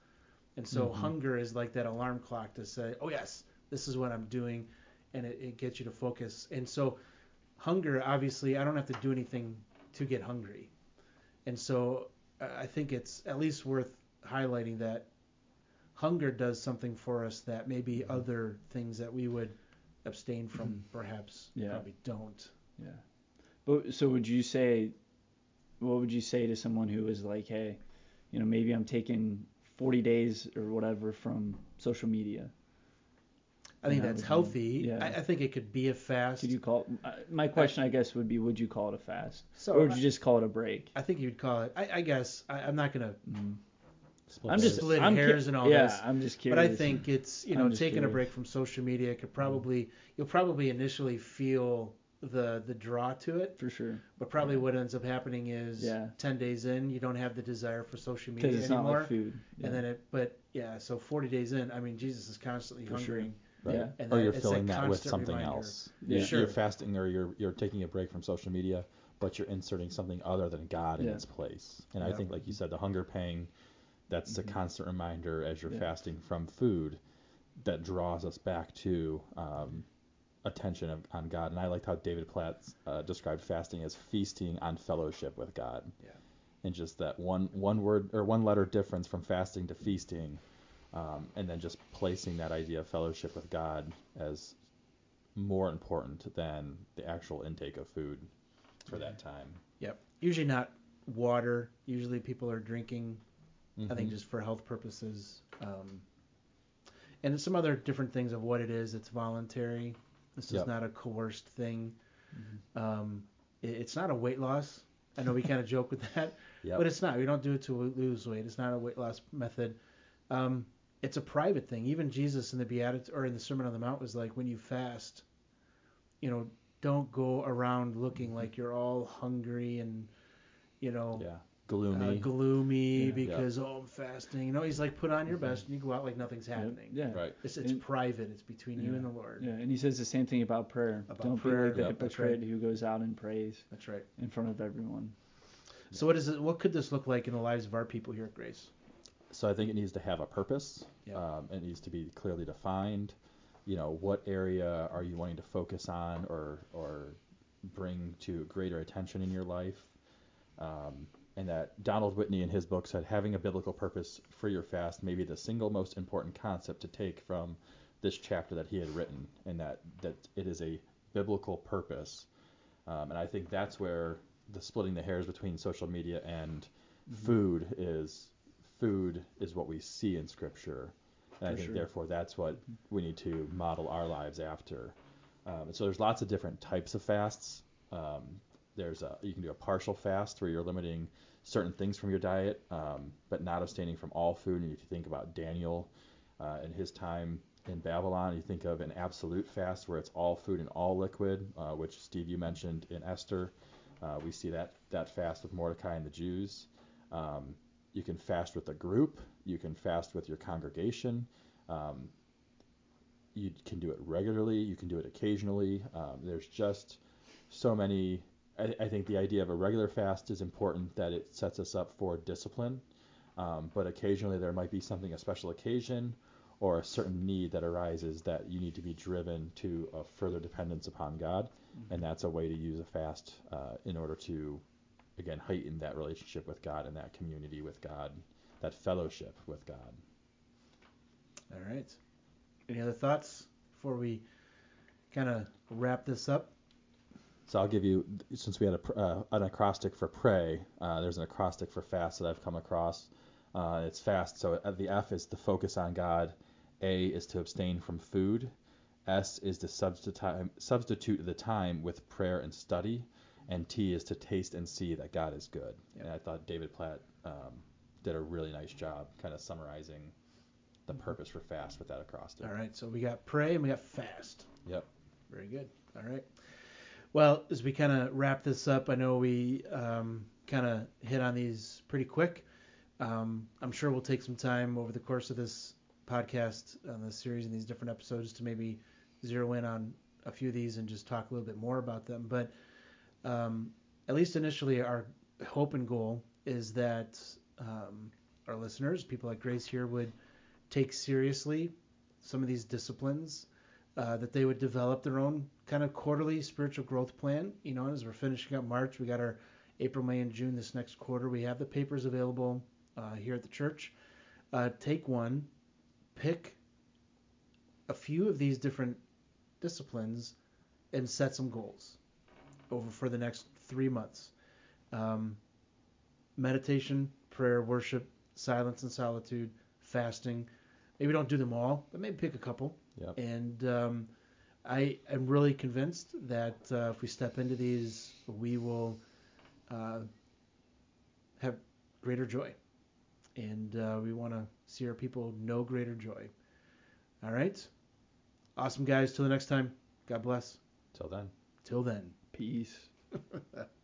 Speaker 1: And so
Speaker 2: Mhm.
Speaker 1: hunger is like that alarm clock to say, oh yes, this is what I'm doing, and it, it gets you to focus. And so hunger, obviously, I don't have to do anything to get hungry. And so uh, I think it's at least worth highlighting that hunger does something for us that maybe other things that we would abstain from perhaps
Speaker 3: Yeah.
Speaker 1: probably don't.
Speaker 3: Yeah. But so would you say, what would you say to someone who is like, hey, you know, maybe I'm taking 40 days or whatever from social media.
Speaker 1: I think that's healthy.
Speaker 3: yeah.
Speaker 1: I, I think it could be a fast.
Speaker 3: Could you call? Uh, my question, I guess, would be, would you call it a fast,
Speaker 1: so
Speaker 3: or would
Speaker 1: I,
Speaker 3: you just call it a break?
Speaker 1: I think you'd call it. I, I guess I, I'm not gonna
Speaker 3: Mm.
Speaker 2: Split
Speaker 3: I'm
Speaker 2: hairs.
Speaker 3: just,
Speaker 1: Split
Speaker 3: I'm cu-
Speaker 1: hairs and all
Speaker 3: yeah,
Speaker 1: this,
Speaker 3: I'm just curious. But.
Speaker 1: I think it's you know
Speaker 3: just
Speaker 1: taking a break from social media could probably you'll probably initially feel the the draw to it,
Speaker 3: for sure,
Speaker 1: but probably what ends up happening is
Speaker 3: Yeah.
Speaker 1: ten days in you don't have the desire for social media
Speaker 3: it's
Speaker 1: anymore,
Speaker 3: not like food. Yeah.
Speaker 1: and then it but yeah so 40 days in I mean Jesus is constantly
Speaker 3: For sure.
Speaker 2: Right.
Speaker 3: Yeah.
Speaker 1: And
Speaker 2: or you're
Speaker 1: it's
Speaker 2: filling
Speaker 1: that
Speaker 2: that with
Speaker 1: constant
Speaker 2: something
Speaker 1: reminder.
Speaker 2: else.
Speaker 3: Yeah.
Speaker 2: You're,
Speaker 1: Sure.
Speaker 2: you're fasting or you're you're taking a break from social media, but you're inserting something other than God in its place. And I think, like you said, the hunger pang, that's a
Speaker 3: Mhm.
Speaker 2: constant reminder as you're
Speaker 3: Yeah.
Speaker 2: fasting from food that draws us back to um, attention of, on God. And I liked how David Platt uh, described fasting as feasting on fellowship with God.
Speaker 1: Yeah.
Speaker 2: And just that one one word or one letter difference from fasting to feasting, um, and then just placing that idea of fellowship with God as more important than the actual intake of food for that time.
Speaker 1: Yep. Usually not water. Usually people are drinking I think
Speaker 2: Mhm.
Speaker 1: just for health purposes. Um, and some other different things of what it is. It's voluntary. This
Speaker 2: Yep.
Speaker 1: is not a coerced thing. Um, it, it's not a weight loss. I know we kind of joke with that,
Speaker 2: Yep.
Speaker 1: but it's not. We don't do it to lose weight. It's not a weight loss method. Um, it's a private thing. Even Jesus in the Beatitudes or in the Sermon on the Mount was like, when you fast, you know, don't go around looking like you're all hungry and, you know,
Speaker 2: yeah.
Speaker 1: Uh,
Speaker 2: Gloomy.
Speaker 1: gloomy
Speaker 3: Yeah.
Speaker 1: because oh I'm fasting. You know, he's like put on your best and you go out like nothing's happening.
Speaker 3: Yeah.
Speaker 2: right.
Speaker 1: It's, it's
Speaker 3: And-
Speaker 1: private. It's between you and the Lord.
Speaker 3: Yeah, and he says the same thing about prayer.
Speaker 1: About
Speaker 3: Don't
Speaker 1: prayer,
Speaker 3: be like the
Speaker 2: yep,
Speaker 3: hypocrite
Speaker 1: right.
Speaker 3: who goes out and prays
Speaker 1: That's right.
Speaker 3: in front of everyone.
Speaker 1: So what is it? What could this look like in the lives of our people here at Grace?
Speaker 2: So I think it needs to have a purpose.
Speaker 1: Yeah.
Speaker 2: Um, it needs to be clearly defined. You know, what area are you wanting to focus on or or bring to greater attention in your life? Um, and that Donald Whitney in his book said having a biblical purpose for your fast may be the single most important concept to take from this chapter that he had written, and that that it is a biblical purpose. Um, and I think that's where the splitting the hairs between social media and food is food is what we see in scripture and i think
Speaker 3: sure.
Speaker 2: therefore that's what we need to model our lives after um, and so there's lots of different types of fasts um, there's a you can do a partial fast where you're limiting certain things from your diet um, but not abstaining from all food and if you think about daniel uh, in his time in babylon you think of an absolute fast where it's all food and all liquid uh, which steve you mentioned in esther uh, we see that that fast with Mordecai and the Jews. Um, you can fast with a group. You can fast with your congregation. Um, you can do it regularly. You can do it occasionally. Um, there's just so many. I, I think the idea of a regular fast is important that it sets us up for discipline. Um, but occasionally there might be something, a special occasion, or a certain need that arises that you need to be driven to a further dependence upon God, and that's a way to use a fast uh, in order to, again, heighten that relationship with God and that community with God, that fellowship with God.
Speaker 1: All right. Any other thoughts before we kind of wrap this up?
Speaker 2: So I'll give you, since we had a, uh, an acrostic for pray, uh, there's an acrostic for fast that I've come across. Uh, it's fast. So uh, the F is to focus on God. A is to abstain from food. S is to substitute substitute the time with prayer and study. And T is to taste and see that God is good.
Speaker 1: Yep.
Speaker 2: And I thought David Platt um, did a really nice job kind of summarizing the purpose for fast with that acrostic.
Speaker 1: All right. So we got pray and we got fast.
Speaker 2: Yep.
Speaker 1: Very good. All right. Well, as we kind of wrap this up, I know we um, kind of hit on these pretty quick. Um, I'm sure we'll take some time over the course of this podcast, on this series, and these different episodes to maybe zero in on a few of these and just talk a little bit more about them. But um, at least initially, our hope and goal is that um, our listeners, people like Grace here, would take seriously some of these disciplines uh, that they would develop their own kind of quarterly spiritual growth plan. You know, as we're finishing up March, we got our April, May, and June this next quarter. We have the papers available uh, here at the church. Uh, take one, pick a few of these different disciplines, and set some goals over for the next three months. Um, meditation, prayer, worship, silence and solitude, fasting. Maybe don't do them all, but maybe pick a couple.
Speaker 2: Yep.
Speaker 1: And um, I am really convinced that uh, if we step into these, we will uh, have greater joy. And uh, we want to see our people know greater joy. All right. Awesome, guys. Till the next time. God bless.
Speaker 2: Till then.
Speaker 1: Till then.
Speaker 3: Peace.